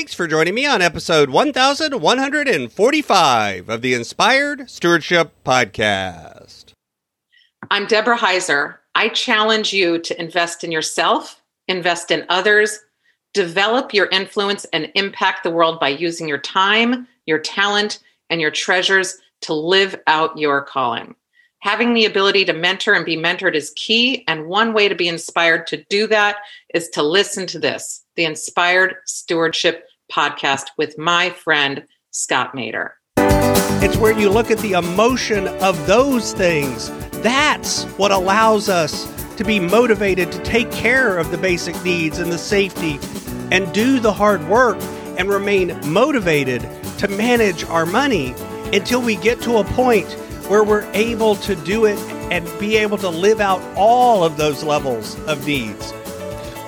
Thanks for joining me on episode 1145 of the Inspired Stewardship Podcast. I'm Deborah Heiser. I challenge you to invest in yourself, invest in others, develop your influence, and impact the world by using your time, your talent, and your treasures to live out your calling. Having the ability to mentor and be mentored is key. And one way to be inspired to do that is to listen to this the Inspired Stewardship Podcast with my friend, Scott Maderer. It's where you look at the emotion of those things. That's what allows us to be motivated to take care of the basic needs and the safety and do the hard work and remain motivated to manage our money until we get to a point where we're able to do it and be able to live out all of those levels of needs.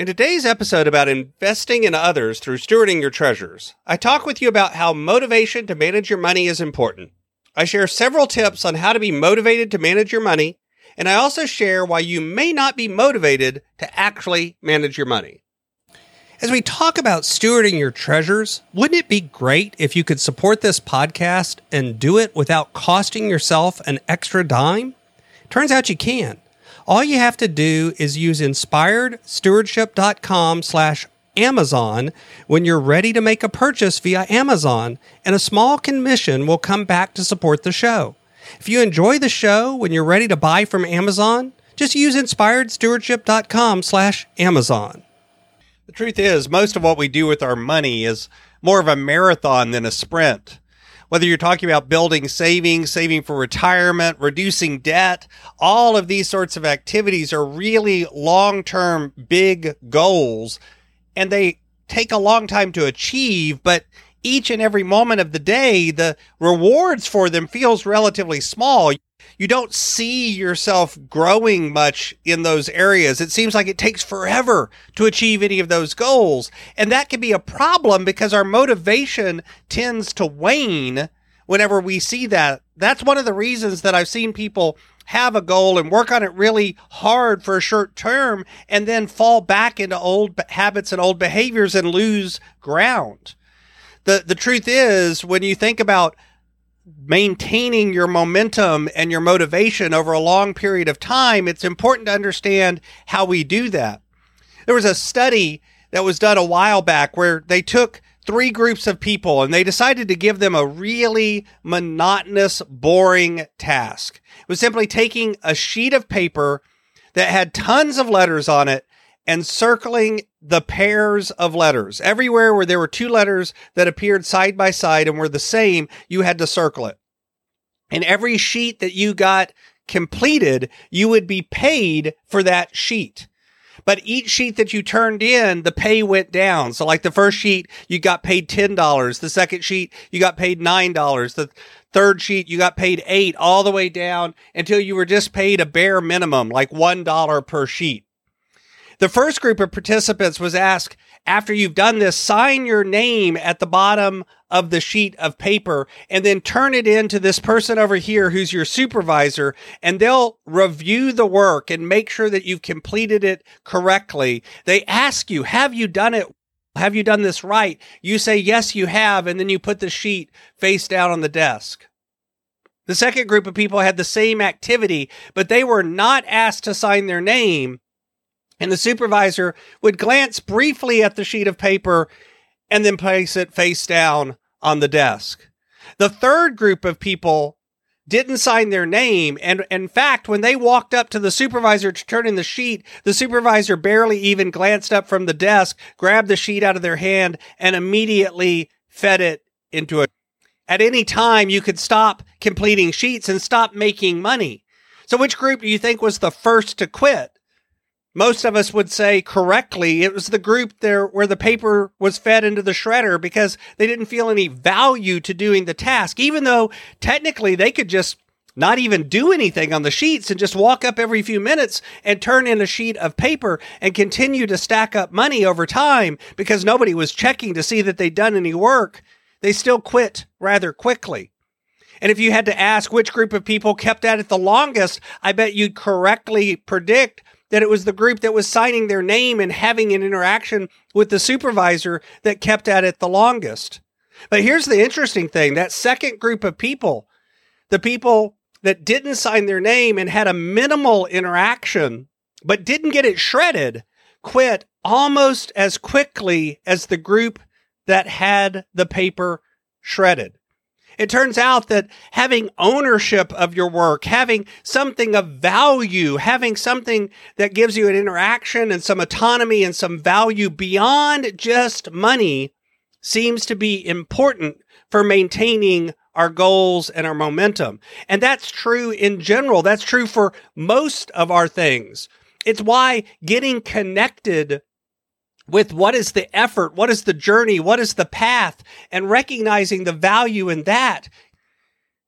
In today's episode about investing in others through stewarding your treasures, I talk with you about how motivation to manage your money is important. I share several tips on how to be motivated to manage your money, and I also share why you may not be motivated to actually manage your money. As we talk about stewarding your treasures, wouldn't it be great if you could support this podcast and do it without costing yourself an extra dime? Turns out you can. All you have to do is use inspiredstewardship.com slash Amazon when you're ready to make a purchase via Amazon, and a small commission will come back to support the show. If you enjoy the show when you're ready to buy from Amazon, just use inspiredstewardship.com slash Amazon. The truth is, most of what we do with our money is more of a marathon than a sprint whether you're talking about building savings, saving for retirement, reducing debt, all of these sorts of activities are really long term big goals and they take a long time to achieve, but each and every moment of the day, the rewards for them feels relatively small you don't see yourself growing much in those areas. It seems like it takes forever to achieve any of those goals. And that can be a problem because our motivation tends to wane whenever we see that. That's one of the reasons that I've seen people have a goal and work on it really hard for a short term and then fall back into old habits and old behaviors and lose ground. The the truth is when you think about maintaining your momentum and your motivation over a long period of time, it's important to understand how we do that. There was a study that was done a while back where they took three groups of people and they decided to give them a really monotonous, boring task. It was simply taking a sheet of paper that had tons of letters on it and circling the pairs of letters. Everywhere where there were two letters that appeared side by side and were the same, you had to circle it. And every sheet that you got completed, you would be paid for that sheet. But each sheet that you turned in, the pay went down. So like the first sheet, you got paid $10. The second sheet, you got paid $9. The third sheet, you got paid eight all the way down until you were just paid a bare minimum, like $1 per sheet. The first group of participants was asked, after you've done this, sign your name at the bottom of the sheet of paper and then turn it in to this person over here who's your supervisor and they'll review the work and make sure that you've completed it correctly. They ask you, have you done it? Have you done this right? You say, yes, you have. And then you put the sheet face down on the desk. The second group of people had the same activity, but they were not asked to sign their name and the supervisor would glance briefly at the sheet of paper and then place it face down on the desk. The third group of people didn't sign their name. And in fact, when they walked up to the supervisor to turn in the sheet, the supervisor barely even glanced up from the desk, grabbed the sheet out of their hand, and immediately fed it into a. At any time, you could stop completing sheets and stop making money. So, which group do you think was the first to quit? Most of us would say correctly, it was the group there where the paper was fed into the shredder because they didn't feel any value to doing the task, even though technically they could just not even do anything on the sheets and just walk up every few minutes and turn in a sheet of paper and continue to stack up money over time because nobody was checking to see that they'd done any work. They still quit rather quickly. And if you had to ask which group of people kept at it the longest, I bet you'd correctly predict that it was the group that was signing their name and having an interaction with the supervisor that kept at it the longest. But here's the interesting thing that second group of people, the people that didn't sign their name and had a minimal interaction, but didn't get it shredded, quit almost as quickly as the group that had the paper shredded. It turns out that having ownership of your work, having something of value, having something that gives you an interaction and some autonomy and some value beyond just money seems to be important for maintaining our goals and our momentum. And that's true in general. That's true for most of our things. It's why getting connected with what is the effort, what is the journey, what is the path, and recognizing the value in that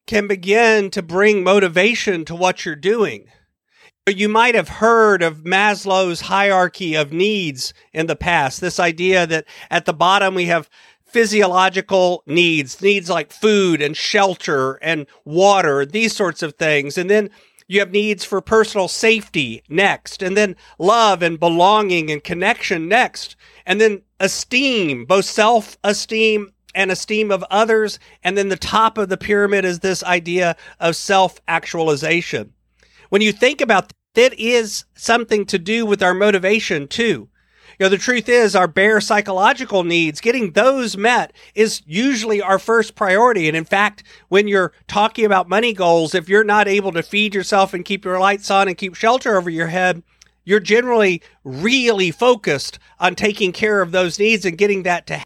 can begin to bring motivation to what you're doing. You might have heard of Maslow's hierarchy of needs in the past. This idea that at the bottom we have physiological needs, needs like food and shelter and water, these sorts of things. And then you have needs for personal safety next, and then love and belonging and connection next, and then esteem, both self esteem and esteem of others. And then the top of the pyramid is this idea of self actualization. When you think about that is something to do with our motivation too. Know, the truth is our bare psychological needs, getting those met is usually our first priority. And in fact, when you're talking about money goals, if you're not able to feed yourself and keep your lights on and keep shelter over your head, you're generally really focused on taking care of those needs and getting that to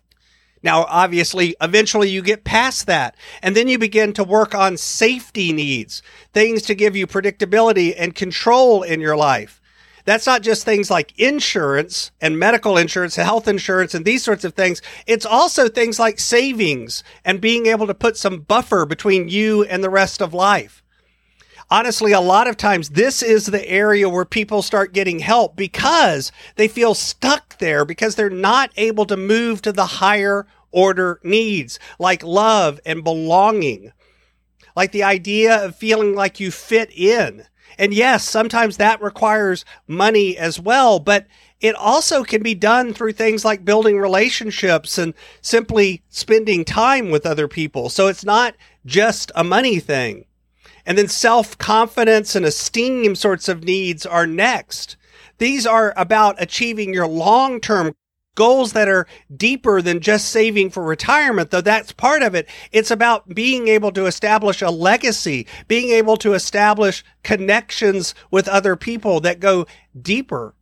now, obviously, eventually you get past that and then you begin to work on safety needs, things to give you predictability and control in your life. That's not just things like insurance and medical insurance, health insurance, and these sorts of things. It's also things like savings and being able to put some buffer between you and the rest of life. Honestly, a lot of times this is the area where people start getting help because they feel stuck there because they're not able to move to the higher order needs like love and belonging, like the idea of feeling like you fit in and yes, sometimes that requires money as well, but it also can be done through things like building relationships and simply spending time with other people. So it's not just a money thing. And then self confidence and esteem sorts of needs are next. These are about achieving your long term goals that are deeper than just saving for retirement, though that's part of it. It's about being able to establish a legacy, being able to establish connections with other people that go deeper.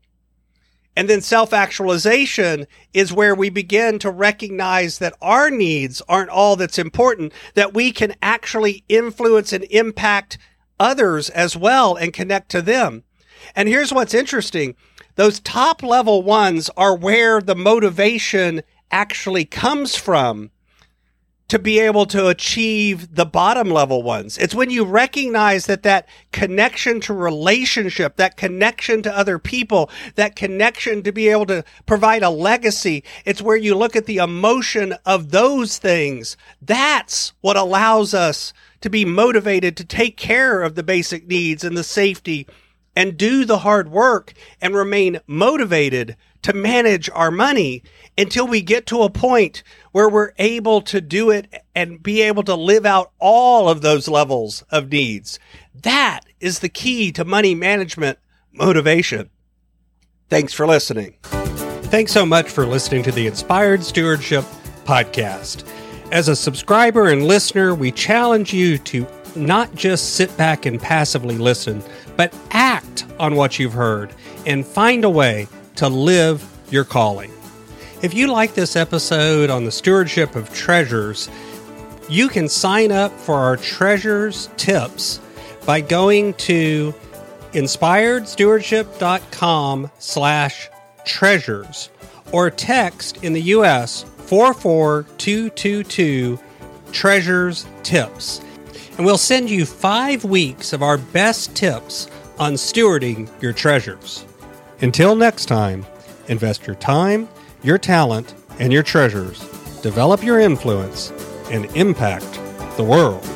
And then self actualization is where we begin to recognize that our needs aren't all that's important, that we can actually influence and impact others as well and connect to them. And here's what's interesting those top level ones are where the motivation actually comes from to be able to achieve the bottom level ones. It's when you recognize that that connection to relationship, that connection to other people, that connection to be able to provide a legacy. It's where you look at the emotion of those things. That's what allows us to be motivated to take care of the basic needs and the safety and do the hard work and remain motivated to manage our money until we get to a point where we're able to do it and be able to live out all of those levels of needs. That is the key to money management motivation. Thanks for listening. Thanks so much for listening to the Inspired Stewardship Podcast. As a subscriber and listener, we challenge you to not just sit back and passively listen, but act on what you've heard and find a way to live your calling. If you like this episode on the stewardship of treasures, you can sign up for our treasures tips by going to inspiredstewardship.com slash treasures or text in the U.S. 44222 treasures tips. And we'll send you five weeks of our best tips on stewarding your treasures. Until next time, invest your time, your talent, and your treasures. Develop your influence and impact the world.